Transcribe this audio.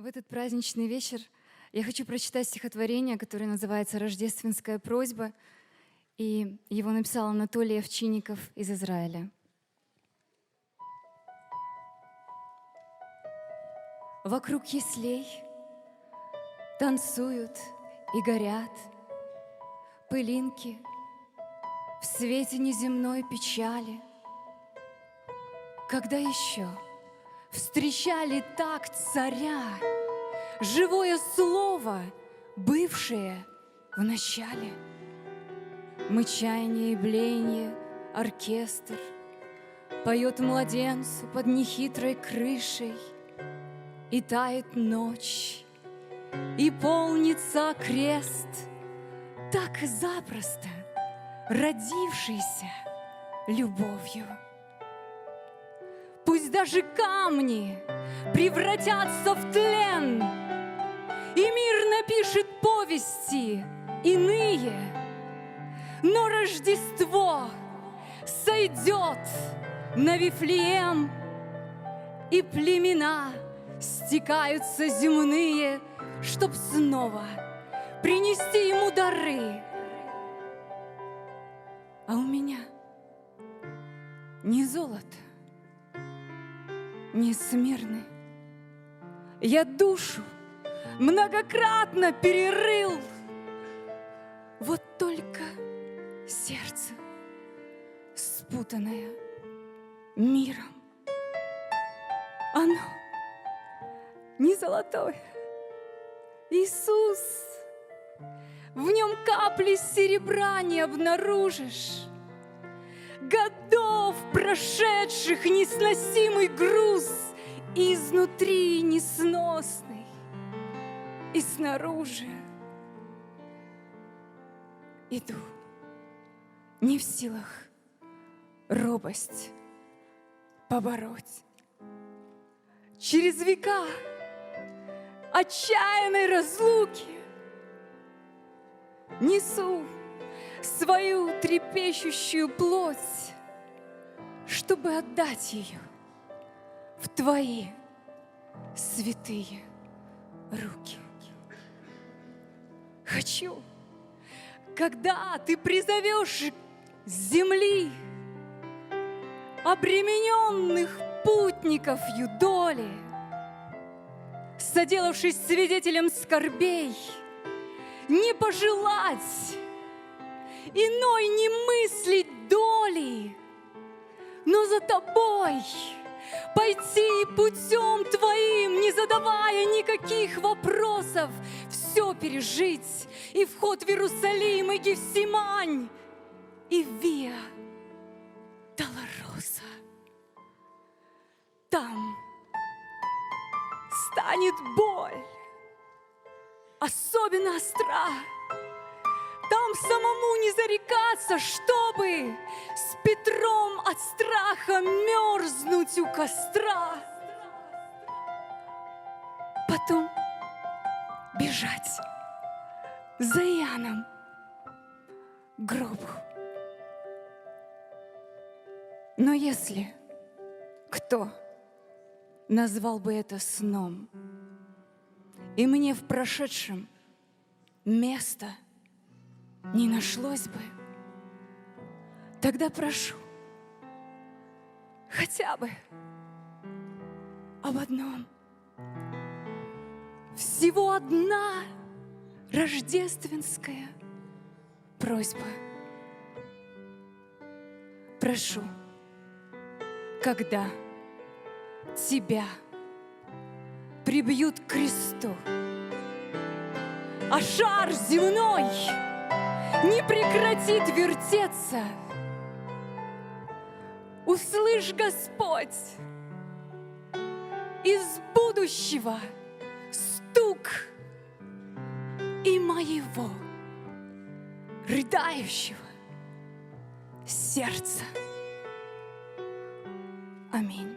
В этот праздничный вечер я хочу прочитать стихотворение, которое называется «Рождественская просьба», и его написал Анатолий Овчинников из Израиля. Вокруг яслей танцуют и горят пылинки в свете неземной печали. Когда еще — встречали так царя, живое слово, бывшее в начале. Мычание и блеяние, оркестр. Поет младенцу под нехитрой крышей, И тает ночь, и полнится крест, Так запросто родившийся любовью. Пусть даже камни превратятся в тлен, И мир напишет повести иные, Но Рождество сойдет на Вифлеем, И племена стекаются земные, Чтоб снова принести ему дары. А у меня не золото, несмирны. Я душу многократно перерыл, вот только сердце, спутанное миром, оно не золотое. Иисус, в нем капли серебра не обнаружишь годов прошедших несносимый груз, изнутри несносный, и снаружи иду, не в силах робость побороть. Через века отчаянной разлуки несу свою трепещущую плоть, чтобы отдать ее в Твои святые руки. Хочу, когда Ты призовешь с земли обремененных путников юдоли, соделавшись свидетелем скорбей, не пожелать иной не мыслить доли, но за тобой пойти путем твоим, не задавая никаких вопросов, все пережить, и вход в Иерусалим, и Гефсимань, и Виа Долороса. Там станет боль, особенно остра, там самому не зарекаться, чтобы с Петром от страха мерзнуть у костра. Потом бежать за к гробу. Но если кто назвал бы это сном, и мне в прошедшем место – не нашлось бы, тогда прошу хотя бы об одном. Всего одна рождественская просьба. Прошу, когда тебя прибьют к кресту, а шар земной — не прекратит вертеться. Услышь, Господь, из будущего стук и моего рыдающего сердца. Аминь.